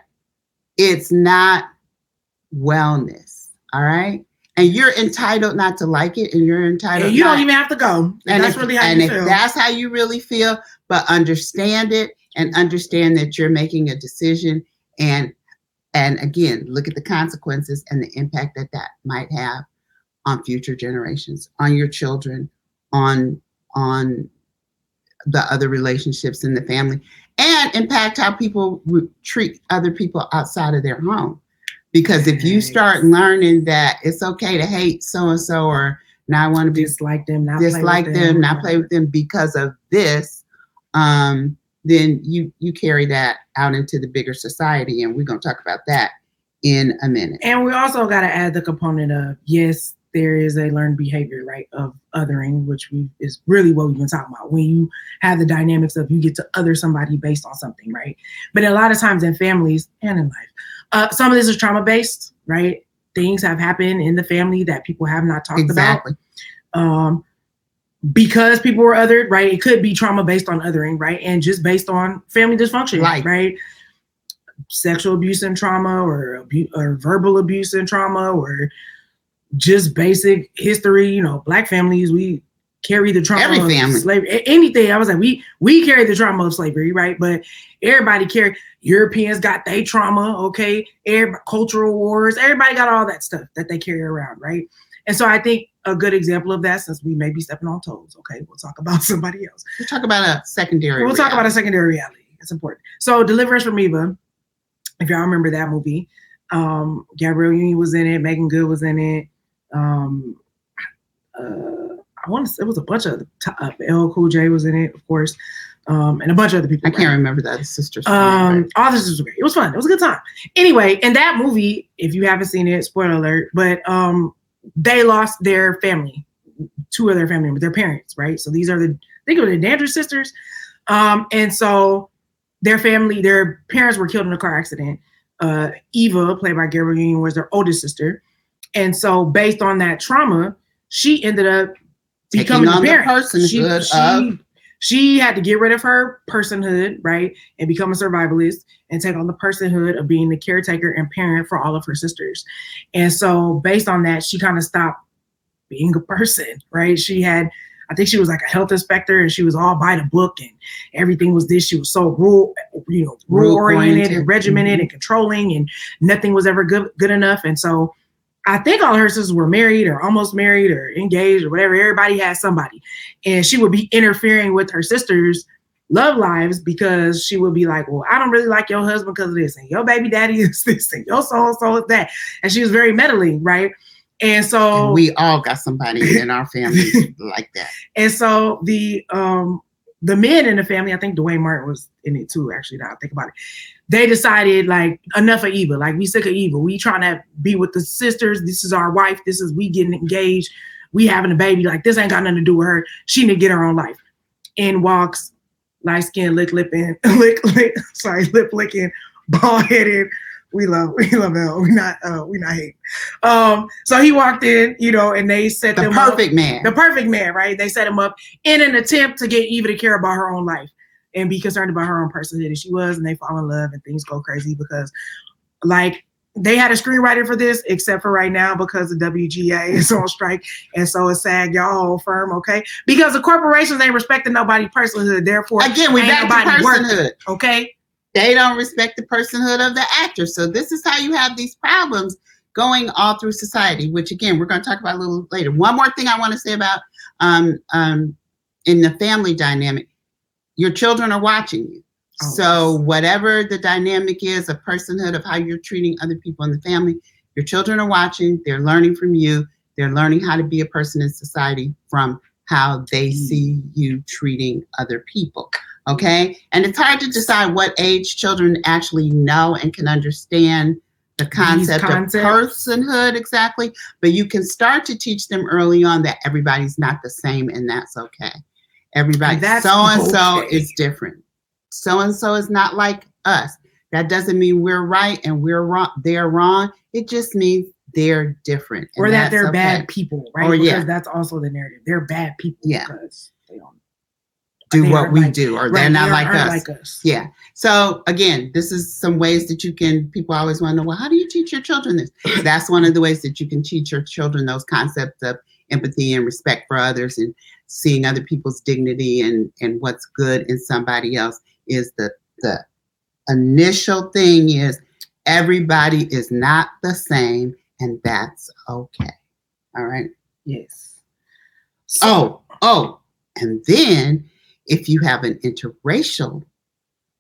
Speaker 2: it's not wellness. All right. And you're entitled not to like it and you're entitled.
Speaker 1: And you don't even have to go.
Speaker 2: And
Speaker 1: that's
Speaker 2: if,
Speaker 1: really how
Speaker 2: and
Speaker 1: you
Speaker 2: if
Speaker 1: feel.
Speaker 2: that's how you really feel, but understand it and understand that you're making a decision and and again look at the consequences and the impact that that might have on future generations on your children on on the other relationships in the family and impact how people would treat other people outside of their home because if you start learning that it's okay to hate so and so or not want to be
Speaker 1: dislike them, not play with
Speaker 2: dislike them, not play with them because of this, um, then you you carry that out into the bigger society, and we're gonna talk about that in a minute.
Speaker 1: And we also got to add the component of yes, there is a learned behavior, right, of othering, which we is really what we've been talking about. When you have the dynamics of you get to other somebody based on something, right? But a lot of times in families and in life, uh, some of this is trauma based, right? Things have happened in the family that people have not talked
Speaker 2: Exactly.
Speaker 1: about. Um, because people were othered, right? It could be trauma based on othering, right? And just based on family dysfunction,
Speaker 2: Right.
Speaker 1: right? Sexual abuse and trauma, or abu- or verbal abuse and trauma, or just basic history. You know, black families we carry the trauma
Speaker 2: Every
Speaker 1: of
Speaker 2: family.
Speaker 1: slavery. Anything. I was like, we we carry the trauma of slavery, right? But everybody carry. Europeans got their trauma, okay? Every, cultural wars. Everybody got all that stuff that they carry around, right? And so I think a good example of that, since we may be stepping on toes, okay, we'll talk about somebody else.
Speaker 2: We'll talk about a secondary.
Speaker 1: We'll talk about a
Speaker 2: reality.
Speaker 1: secondary reality. It's important. So, Deliver Us from Eva, if y'all remember that movie, um, Gabrielle Union was in it, Meagan Good was in it. Um, uh, I want to. say It was a bunch of uh, LL Cool J was in it, of course, um, and a bunch of other people.
Speaker 2: I can't remember that. the sisters.
Speaker 1: Um, all this was great. It was fun. It was a good time. Anyway, in that movie, if you haven't seen it, spoiler alert, but um, they lost their family, two of their family members, their parents, right? So these are the think of the Dandridge sisters, um, and so their family, their parents were killed in a car accident. Uh, Eva, played by Gabrielle Union, was their oldest sister, and so based on that trauma, she ended up becoming
Speaker 2: a
Speaker 1: parent. she,
Speaker 2: of-
Speaker 1: she, she had to get rid of her personhood, right, and become a survivalist and take on the personhood of being the caretaker and parent for all of her sisters. And so, based on that, she kind of stopped being a person, right? She had, I think she was like a health inspector, and she was all by the book, and everything was this. She was so rule, you know, rule oriented and regimented
Speaker 2: Mhm.
Speaker 1: and controlling, and nothing was ever good good enough. And so, I think all her sisters were married or almost married or engaged or whatever. Everybody had somebody, and she would be interfering with her sisters' love lives because she would be like, "Well, I don't really like your husband because of this, and your baby daddy is this, and your so and so is that," and she was very meddling, right? And so
Speaker 2: And we all got somebody in our family like that.
Speaker 1: and so the um the men in the family, I think Duane Martin was in it too, actually, now I think about it. They decided like enough of evil. Like we sick of evil. We trying to be with the sisters. This is our wife. This is we getting engaged. We having a baby. Like this ain't got nothing to do with her. She need to get her own life. In walks light skin, lick lipping, lick lick, sorry, lip licking, bald headed. We love we love Elle. We not uh we not hate. Um so he walked in, you know, and they set
Speaker 2: The
Speaker 1: them up
Speaker 2: perfect man.
Speaker 1: the perfect man, right? They set him up in an attempt to get Eva to care about her own life and be concerned about her own personhood. And she was, and they fall in love, and things go crazy because, like, they had a screenwriter for this, except for right now because the WGA is on strike, and so it's SAG, y'all firm, okay? Because the corporations ain't respecting nobody's personhood, therefore,
Speaker 2: Again, we back to personhood.
Speaker 1: okay?
Speaker 2: they don't respect the personhood of the actor. So this is how you have these problems going all through society, which again we're going to talk about a little later. One more thing I want to say about um, um, in the family dynamic, your children are watching you.
Speaker 1: Oh,
Speaker 2: So whatever the dynamic is of personhood of how you're treating other people in the family, your children are watching, they're learning from you, they're learning how to be a person in society from how they
Speaker 1: Mm.
Speaker 2: see you treating other people. Okay? And it's hard to decide what age children actually know and can understand the concept of personhood exactly, but you can start to teach them early on that everybody's not the same and that's okay. Everybody so and so is different. So and so is not like us. That doesn't mean we're right and we're wrong. They're wrong. It just means they're different.
Speaker 1: or that they're
Speaker 2: okay.
Speaker 1: bad people, right?
Speaker 2: Oh, or,
Speaker 1: because
Speaker 2: yeah.
Speaker 1: that's also the narrative. They're bad people
Speaker 2: Yeah.
Speaker 1: because they don't
Speaker 2: Do what we
Speaker 1: like-
Speaker 2: do, or
Speaker 1: right,
Speaker 2: they're not
Speaker 1: they
Speaker 2: like us.
Speaker 1: like us.
Speaker 2: Yeah. So again, this is some ways that you can. People always want to know, well, how do you teach your children this? That's one of the ways that you can teach your children those concepts of empathy and respect for others, and seeing other people's dignity and and what's good in somebody else. Is the the initial thing is everybody is not the same, and that's okay. All right.
Speaker 1: Yes.
Speaker 2: Oh, oh, and then if you have an interracial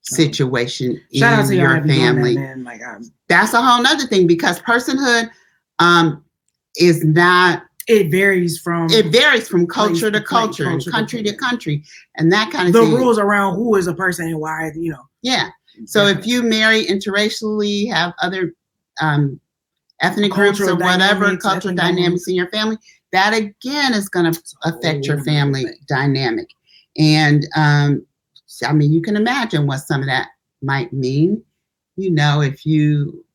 Speaker 2: situation
Speaker 1: shout out
Speaker 2: in your
Speaker 1: doing that,
Speaker 2: family.
Speaker 1: Like,
Speaker 2: that's a whole nother thing because personhood um, is not,
Speaker 1: it varies from
Speaker 2: it varies from culture
Speaker 1: to
Speaker 2: culture and
Speaker 1: culture
Speaker 2: country to country and that kind of
Speaker 1: the
Speaker 2: thing.
Speaker 1: rules around who is a person and why. You know.
Speaker 2: Yeah. So if you marry interracially, have other um, ethnic groups or whatever
Speaker 1: dynamics,
Speaker 2: cultural dynamics in your family, that again is going to affect your family
Speaker 1: thing.
Speaker 2: dynamic. And um, I mean, you can imagine what some of that might mean. You know, if you,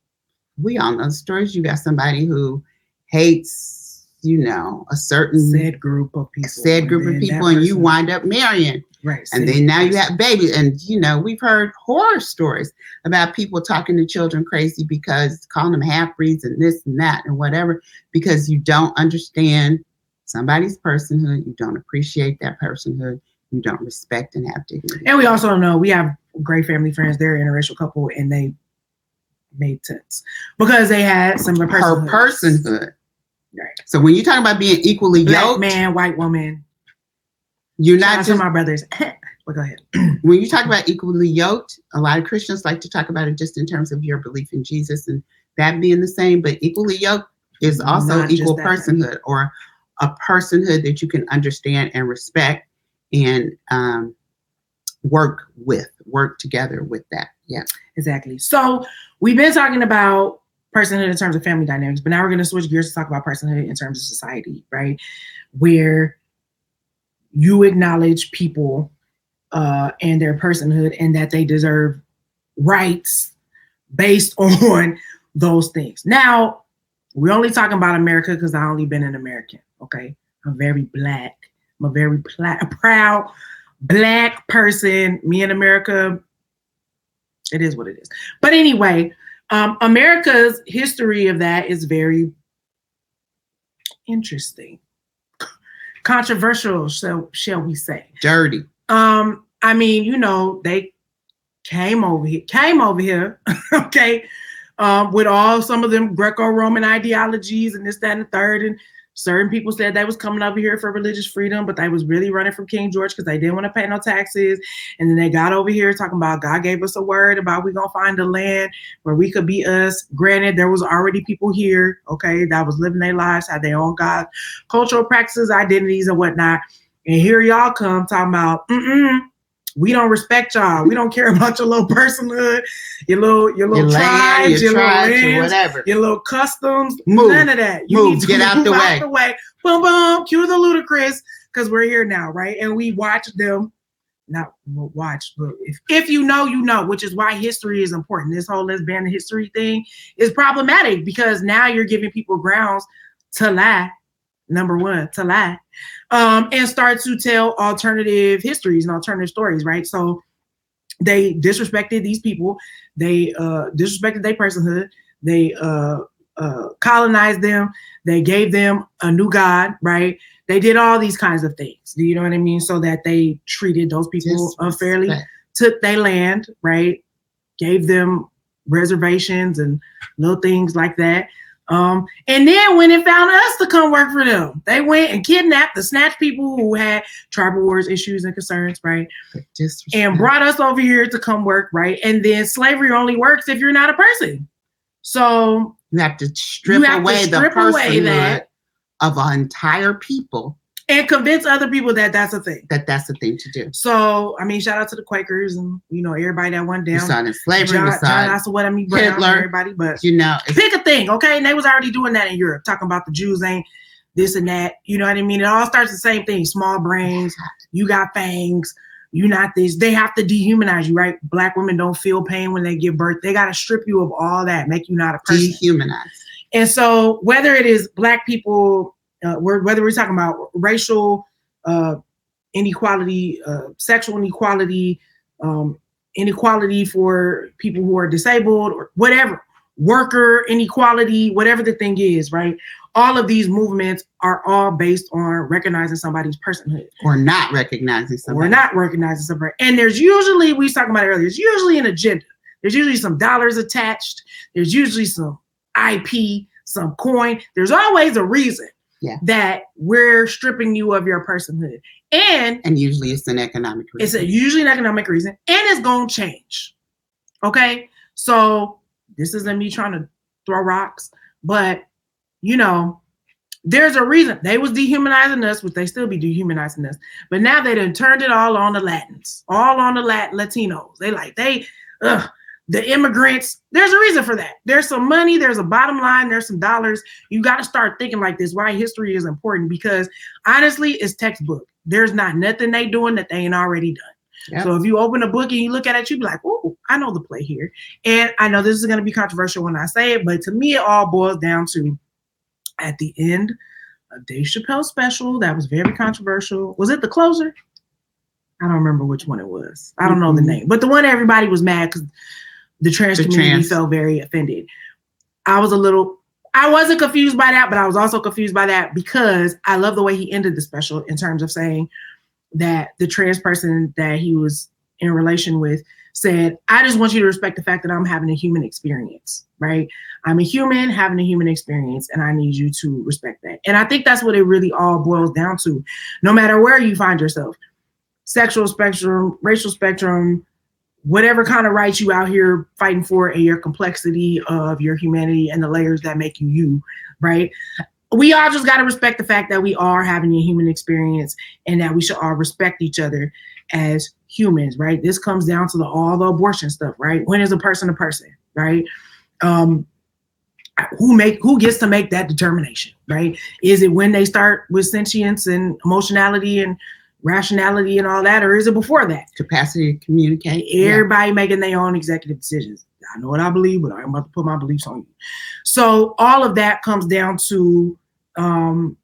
Speaker 2: we all know the stories. You got somebody who hates, you know, a certain
Speaker 1: said group of people,
Speaker 2: said
Speaker 1: and
Speaker 2: group of people, and you wind up marrying.
Speaker 1: Right,
Speaker 2: and then now you have babies. And you know we've heard horror stories about people talking to children crazy because calling them half breeds and this and that and whatever because you don't understand somebody's personhood you don't appreciate that personhood you don't respect and have dignity.
Speaker 1: And we also know we have great family friends. They're an interracial couple, and they made sense because they had similar
Speaker 2: her personhood
Speaker 1: Right.
Speaker 2: so when you talk about being equally
Speaker 1: Black
Speaker 2: yoked
Speaker 1: man, white woman.
Speaker 2: you're not
Speaker 1: to
Speaker 2: just
Speaker 1: my brothers. but go ahead.
Speaker 2: when you talk about equally yoked, a lot of Christians like to talk about it just in terms of your belief in Jesus and that being the same, but equally yoked is also
Speaker 1: Not
Speaker 2: equal personhood or a personhood that you can understand and respect and um, work with, work together with that. Yeah.
Speaker 1: Exactly. So we've been talking about personhood in terms of family dynamics, but now we're going to switch gears to talk about personhood in terms of society, right? Where you acknowledge people uh, and their personhood and that they deserve rights based on those things. Now, we're only talking about America because I only been an American. Okay, I'm very black. I'm a very pla- proud black person. Me in America, it is what it is. But anyway, um, America's history of that is very interesting, controversial. So shall we say?
Speaker 2: Dirty.
Speaker 1: Um, I mean, you know, they came over here, came over here, okay, um, with all some of them Greco-Roman ideologies and this, that, and the third. And certain people said they was coming over here for religious freedom, but they was really running from King George because they didn't want to pay no taxes. And then they got over here talking about God gave us a word about we gonna find a land where we could be us. Granted, there was already people here, okay, that was living their lives, had their own God, cultural practices, identities, and whatnot. And here y'all come talking about, mm-mm, we don't respect y'all. We don't care about your little personhood, your little your little
Speaker 2: Your land,
Speaker 1: tribes,
Speaker 2: your
Speaker 1: your,
Speaker 2: tribes,
Speaker 1: little lands,
Speaker 2: whatever.
Speaker 1: your little customs.
Speaker 2: Move.
Speaker 1: None of that.
Speaker 2: You move. Get out the
Speaker 1: move
Speaker 2: way.
Speaker 1: the way. Boom, boom. Cue the Ludacris because we're here now, right? And we watch them. Not watch, but if, if you know, you know, which is why history is important. This whole let's ban the history thing is problematic because now you're giving people grounds to lie. Number one, to lie, um, and start to tell alternative histories and alternative stories, right? So they disrespected these people. They uh, disrespected their personhood. They uh, uh, colonized them. They gave them a new god, right? They did all these kinds of things. Do you know what I mean? So that they treated those people unfairly, took their land, right? Gave them reservations and little things like that. Um, and then when it found us to come work for them, they went and kidnapped the snatch people who had tribal wars issues and concerns, right? And brought us over here to come work, right? And then slavery only works if you're not a person. So
Speaker 2: you have to strip have away to strip the personhood of an entire people
Speaker 1: and convince other people that that's a thing.
Speaker 2: That that's the thing to do.
Speaker 1: So, I mean, shout out to the Quakers and you know everybody that went down.
Speaker 2: In slavery.
Speaker 1: John, John what I mean, Hitler, everybody. But
Speaker 2: you know,
Speaker 1: pick a thing, okay? And they was already doing that in Europe, talking about the Jews ain't this and that. You know what I mean? It all starts the same thing: small brains. You got fangs. You not this. They have to dehumanize you, right? Black women don't feel pain when they give birth. They got to strip you of all that, make you not a person.
Speaker 2: Dehumanize.
Speaker 1: And so, whether it is black people uh, whether we're talking about racial uh, inequality, uh, sexual inequality, um, inequality for people who are disabled or whatever, worker inequality, whatever the thing is, right? All of these movements are all based on recognizing somebody's personhood.
Speaker 2: Or not recognizing somebody.
Speaker 1: Or not recognizing somebody. And there's usually, we was talking about it earlier, there's usually an agenda. There's usually some dollars attached. There's usually some IP, some coin. There's always a reason
Speaker 2: yeah.
Speaker 1: that we're stripping you of your personhood. And
Speaker 2: and usually it's an economic
Speaker 1: reason. It's a, usually an economic reason, and it's gonna change. Okay, so this isn't me trying to throw rocks, but you know, there's a reason they was dehumanizing us, which they still be dehumanizing us, but now they done turned it all on the Latins, all on the Lat- Latinos. They like they, ugh, the immigrants. There's a reason for that. There's some money, there's a bottom line, there's some dollars. You got to start thinking like this why history is important because honestly, it's textbook. There's not nothing they doing that they ain't already done. Yep. So if you open a book and you look at it, you be like, oh, I know the play here. And I know this is going to be controversial when I say it, but to me, it all boils down to at the end of Dave Chappelle special that was very controversial. Was it the closer? I don't remember which one it was. I don't know the mm-hmm. name, but the one everybody was mad because the trans the community trans. felt very offended. I was a little, I wasn't confused by that, but I was also confused by that because I love the way he ended the special in terms of saying that the trans person that he was in relation with said, I just want you to respect the fact that I'm having a human experience, right? I'm a human having a human experience, and I need you to respect that. And I think that's what it really all boils down to, no matter where you find yourself sexual spectrum, racial spectrum, whatever kind of rights you out here fighting for and your complexity of your humanity and the layers that make you you, right? We all just got to respect the fact that we are having a human experience and that we should all respect each other as humans, right? This comes down to the all the abortion stuff, right? When is a person a person, right? Um, who make who gets to make that determination, right? Is it when they start with sentience and emotionality and rationality and all that, or is it before that?
Speaker 2: Capacity to communicate.
Speaker 1: Everybody yeah. making their own executive decisions. I know what I believe, but I'm about to put my beliefs on you. So all of that comes down to um,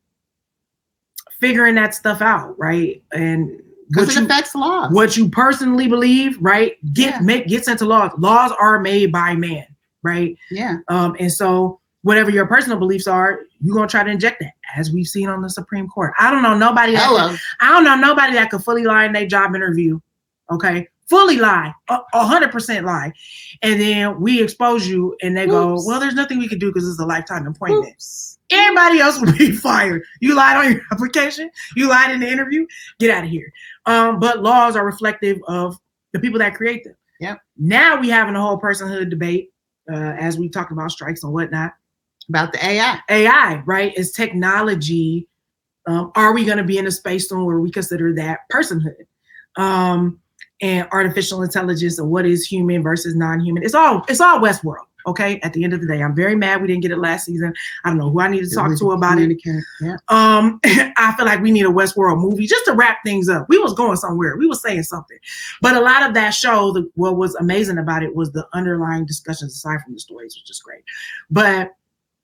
Speaker 1: figuring that stuff out, right? And
Speaker 2: because it affects laws.
Speaker 1: What you personally believe, right? Get yeah. make gets into laws. Laws are made by man, right?
Speaker 2: Yeah.
Speaker 1: Um, and so whatever your personal beliefs are, you're gonna try to inject that, as we've seen on the Supreme Court. I don't know nobody. That Can, I don't know nobody that could fully lie in their job interview. Okay, fully lie, a hundred percent lie, and then we expose you, and they Oops. go, "Well, there's nothing we can do because it's a lifetime appointment." Oops. Everybody else would be fired. You lied on your application. You lied in the interview. Get out of here. Um, but laws are reflective of the people that create them.
Speaker 2: Yeah.
Speaker 1: Now we having a whole personhood debate, uh, as we talked about strikes and whatnot
Speaker 2: about the AI.
Speaker 1: AI, right? Is technology. Um, are we going to be in a space soon where we consider that personhood? Um, and artificial intelligence and what is human versus non-human. It's all it's all Westworld. Okay. At the end of the day, I'm very mad we didn't get it last season. I don't know who I need to talk to about it.
Speaker 2: Yeah.
Speaker 1: Um, I feel like we need a Westworld movie just to wrap things up. We was going somewhere. We was saying something, but a lot of that show, the, what was amazing about it was the underlying discussions aside from the stories, which is great. But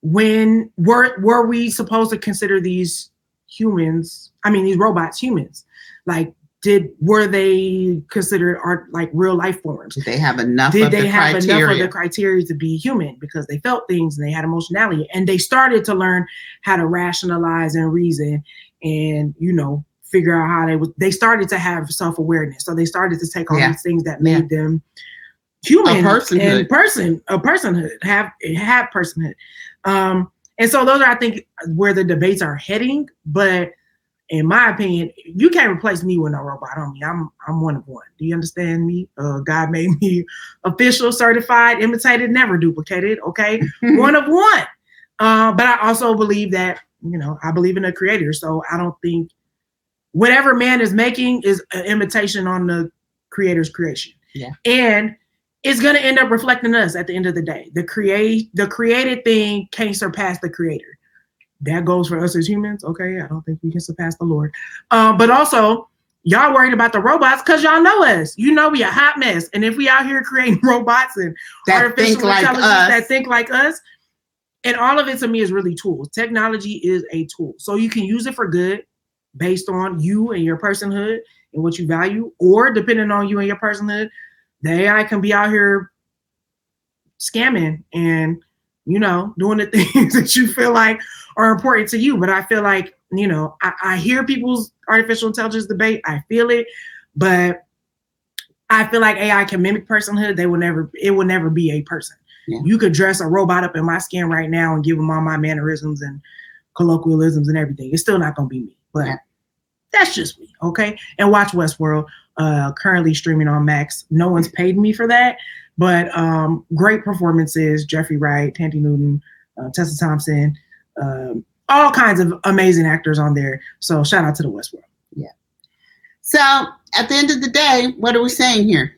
Speaker 1: when were were we supposed to consider these humans i mean these robots humans like did were they considered art like real life forms
Speaker 2: did they have enough
Speaker 1: did they
Speaker 2: the
Speaker 1: have
Speaker 2: criteria?
Speaker 1: enough of the criteria to be human because they felt things and they had emotionality and they started to learn how to rationalize and reason and you know figure out how they was they started to have self-awareness so they started to take all yeah. these things that made yeah. them human
Speaker 2: a personhood.
Speaker 1: and person a personhood have have personhood Um, and so those are, I think, where the debates are heading. But in my opinion, you can't replace me with no robot on me. I'm I'm one of one. Do you understand me? Uh, God made me official, certified, imitated, never duplicated. Okay, one of one. Uh, but I also believe that you know I believe in a creator, so I don't think whatever man is making is an imitation on the creator's creation.
Speaker 2: Yeah.
Speaker 1: And it's gonna end up reflecting us at the end of the day. The create the created thing can't surpass the creator. That goes for us as humans. Okay, I don't think we can surpass the Lord. Um, but also, y'all worried about the robots because y'all know us. You know we a hot mess. And if we out here creating robots and
Speaker 2: That
Speaker 1: artificial
Speaker 2: like
Speaker 1: intelligence
Speaker 2: us.
Speaker 1: that think like us, and all of it to me is really tools. Technology is a tool, so you can use it for good based on you and your personhood and what you value, or depending on you and your personhood, the AI can be out here scamming and you know doing the things that you feel like are important to you. But I feel like you know I, I hear people's artificial intelligence debate. I feel it, but I feel like AI can mimic personhood. They will never. It will never be a person.
Speaker 2: Yeah.
Speaker 1: You could dress a robot up in my skin right now and give them all my mannerisms and colloquialisms and everything. It's still not gonna be me. But
Speaker 2: Yeah.
Speaker 1: that's just me. Okay. And watch Westworld. Uh, currently streaming on Max. No one's paid me for that, but um, great performances. Jeffrey Wright, Thandie Newton, uh, Tessa Thompson, um, all kinds of amazing actors on there. So shout out to the Westworld. Yeah.
Speaker 2: So at the end of the day, what are we saying here?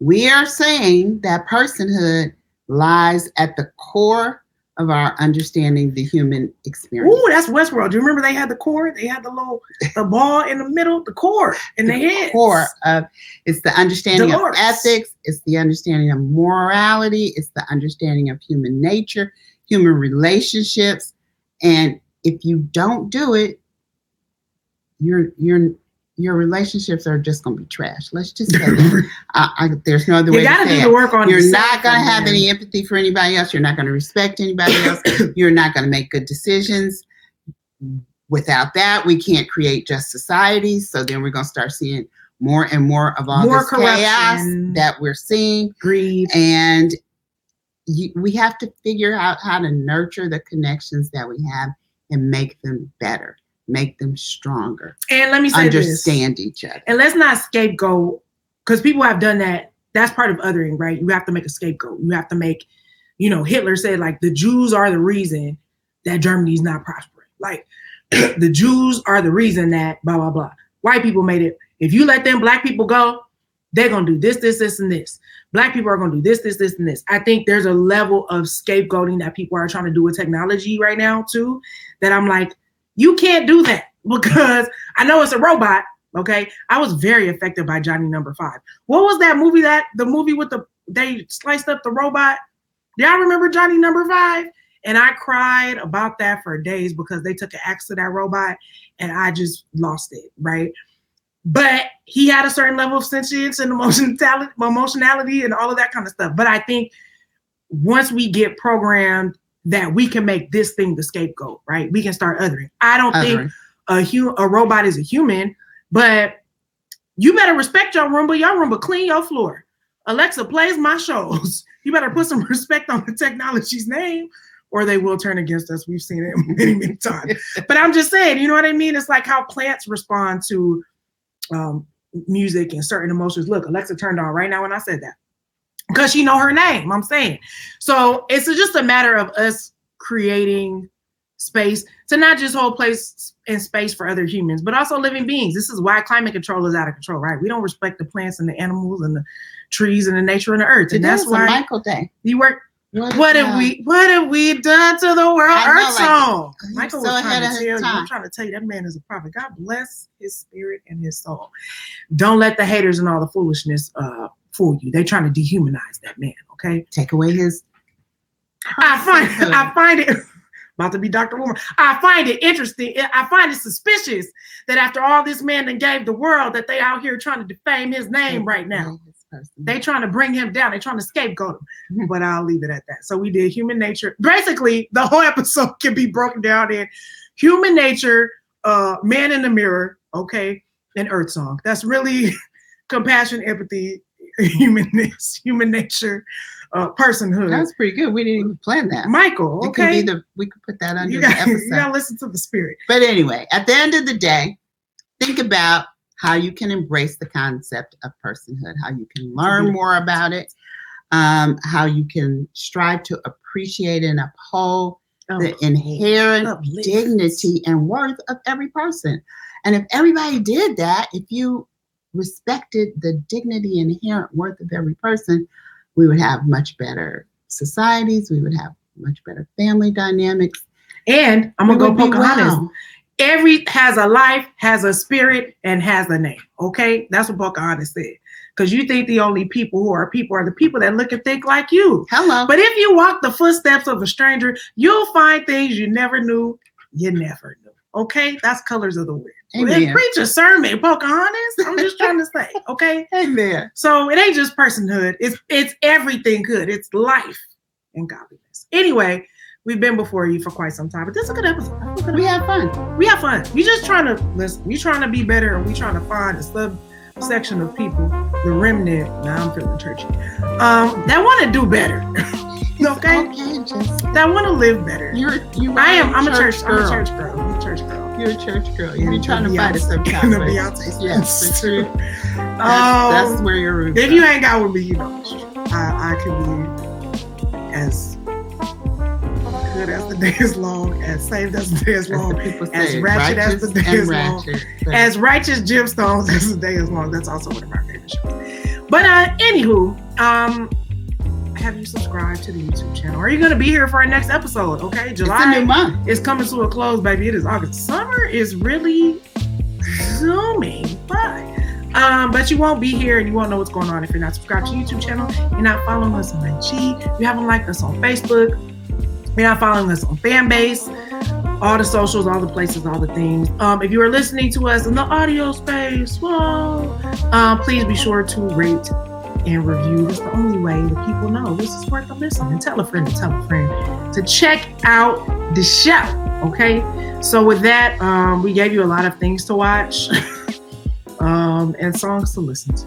Speaker 2: We are saying that personhood lies at the core of our understanding the human experience.
Speaker 1: Ooh, that's Westworld. Do you remember they had the core? They had the little the ball in the middle, the core in the head.
Speaker 2: core of it's the understanding
Speaker 1: Dolores.
Speaker 2: of ethics, it's the understanding of morality, it's the understanding of human nature, human relationships, and if you don't do it, your your your relationships are just going to be trash. Let's just say that. I, I, there's no other
Speaker 1: You
Speaker 2: way
Speaker 1: gotta do
Speaker 2: say
Speaker 1: the work on
Speaker 2: You're not going to have any empathy for anybody else. You're not going to respect anybody else. You're not going to make good decisions. Without that, we can't create just societies. So then we're going to start seeing more and more of all
Speaker 1: More
Speaker 2: this chaos that we're seeing.
Speaker 1: greed.
Speaker 2: And you, we have to figure out how to nurture the connections that we have and make them better, make them stronger,
Speaker 1: And let me say this.
Speaker 2: understand each other.
Speaker 1: And let's not scapegoat because people have done that. That's part of othering, right? You have to make a scapegoat. You have to make, you know, Hitler said like the Jews are the reason that Germany's not prospering. Like the Jews are the reason that blah blah blah. White people made it. If you let them black people go, they're gonna do this, this, this, and this. Black people are gonna do this, this, this, and this. I think there's a level of scapegoating that people are trying to do with technology right now too. That I'm like, you can't do that because I know it's a robot. Okay, I was very affected by Johnny Number Five. What was that movie? That the movie with the they sliced up the robot. Do y'all remember Johnny Number Five? And I cried about that for days because they took an axe to that robot, and I just lost it. Right, but he had a certain level of sentience and emotionality, emotionality, and all of that kind of stuff. But I think once we get programmed that we can make this thing the scapegoat, right? We can start othering. I don't think a hu- a robot is a human, but you better respect your Roomba. Your Roomba clean your floor. Alexa plays my shows. You better put some respect on the technology's name, or they will turn against us. We've seen it many, many times. But I'm just saying, you know what I mean? It's like how plants respond to um, music and certain emotions. Look, Alexa turned on right now when I said that because she know her name. I'm saying, so it's just a matter of us creating space to not just hold place and space for other humans, but also living beings. This is why climate control is out of control, right? We don't respect the plants and the animals and the trees and the nature and the earth, and
Speaker 2: Today
Speaker 1: that's why
Speaker 2: Michael Day.
Speaker 1: you work.
Speaker 2: What,
Speaker 1: What have we? What have we done to the world?
Speaker 2: I know,
Speaker 1: Earth
Speaker 2: like,
Speaker 1: song. Michael
Speaker 2: so
Speaker 1: was trying to tell you. I'm trying to tell you that man is a prophet. God bless his spirit and his soul. Don't let the haters and all the foolishness uh, fool you. They're trying to dehumanize that man. Okay.
Speaker 2: Take away his.
Speaker 1: I find. I find it about to be Dr. Woman. I find it interesting. I find it suspicious that after all this man that gave the world, that they out here trying to defame his name right now. They trying to bring him down. They trying to scapegoat him.
Speaker 2: Mhm.
Speaker 1: But I'll leave it at that. So we did human nature. Basically, the whole episode can be broken down in human nature, uh, man in the mirror, okay, and Earth Song. That's really compassion, empathy, human human nature, uh, personhood.
Speaker 2: That's pretty good. We didn't even plan that.
Speaker 1: Michael,
Speaker 2: It could
Speaker 1: okay.
Speaker 2: be the we could put that under
Speaker 1: you
Speaker 2: the
Speaker 1: got you
Speaker 2: episode.
Speaker 1: gotta listen to the spirit.
Speaker 2: But anyway, at the end of the day, think about how you can embrace the concept of personhood, how you can learn more about it, um, how you can strive to appreciate and uphold the inherent dignity and worth of every person. And if everybody did that, if you respected the dignity and inherent worth of every person, we would have much better societies. We would have much better family dynamics.
Speaker 1: And I'm gonna go Pocahontas.
Speaker 2: well.
Speaker 1: Every has a life, has a spirit, and has a name. Okay, that's what Pocahontas said. Because you think the only people who are people are the people that look and think like you.
Speaker 2: Hello.
Speaker 1: But if you walk the footsteps of a stranger, you'll find things you never knew you never knew. Okay, that's colors of the wind.
Speaker 2: Amen.
Speaker 1: preach a sermon, Pocahontas. I'm just trying to say. Okay,
Speaker 2: Amen.
Speaker 1: so it ain't just personhood. It's it's everything good. It's life and godliness. Anyway, we've been before you for quite some time, but this is a good episode. A good
Speaker 2: We have fun.
Speaker 1: we have fun. We just trying to listen. We trying to be better, and we trying to find a subsection of people, the remnant. Now I'm feeling churchy. Um, that want to do better. okay,
Speaker 2: Okay,
Speaker 1: that want to live better.
Speaker 2: you're you.
Speaker 1: I am. I'm a church. I'm
Speaker 2: girl.
Speaker 1: a church girl. I'm a church girl.
Speaker 2: You're a church girl. You're trying to fight us
Speaker 1: Beyonce-
Speaker 2: sometimes.
Speaker 1: the Beyonce
Speaker 2: Yes, for sure. That's,
Speaker 1: Um,
Speaker 2: that's where your roots
Speaker 1: If you ain't got with me, you know. I, I can be as good as the day is long, as saved as the day is long, as
Speaker 2: say,
Speaker 1: ratchet as the day is long,
Speaker 2: ratchet.
Speaker 1: As righteous gemstones as the day is long. That's also one of my favorite shows. But uh, anywho, um, have you subscribed to the YouTube channel? Are you gonna be here for our next episode? Okay,
Speaker 2: it's a new
Speaker 1: July
Speaker 2: month.
Speaker 1: is coming to a close, baby. It is August. Summer is really zooming by. Um, but you won't be here and you won't know what's going on if you're not subscribed to the YouTube channel. You're not following us on IG. You haven't liked us on Facebook. You're not following us on Fanbase. All the socials, all the places, all the things. Um, if you are listening to us in the audio space, well, um, please be sure to rate and review. That's the only way that people know this is worth a listen. And tell a friend to tell a friend to check out the show. Okay. So with that, um, we gave you a lot of things to watch, um, and songs to listen to,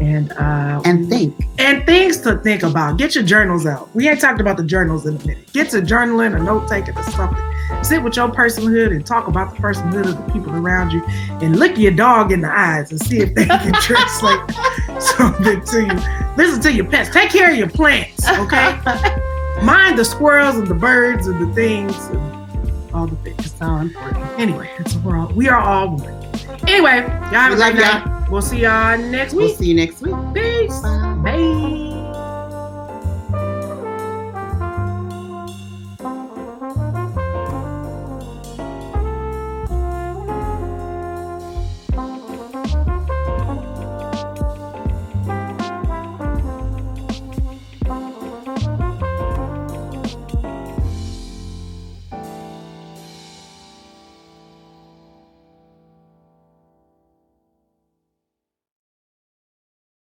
Speaker 1: and uh,
Speaker 2: And think.
Speaker 1: and things to think about. Get your journals out. We ain't talked about the journals in a minute. Get to journaling, a note taking, or something. Sit with your personhood and talk about the personhood of the people around you, and look your dog in the eyes and see if they can translate something to you. Listen to your pets. Take care of your plants. Okay. Mind the squirrels and the birds and the things and all the things.
Speaker 2: It's all important.
Speaker 1: Anyway, it's a world. We are all one. Anyway, y'all have a great
Speaker 2: y'all.
Speaker 1: night. We'll see y'all next week.
Speaker 2: We'll see you next week.
Speaker 1: Peace.
Speaker 2: Bye.
Speaker 1: Bye.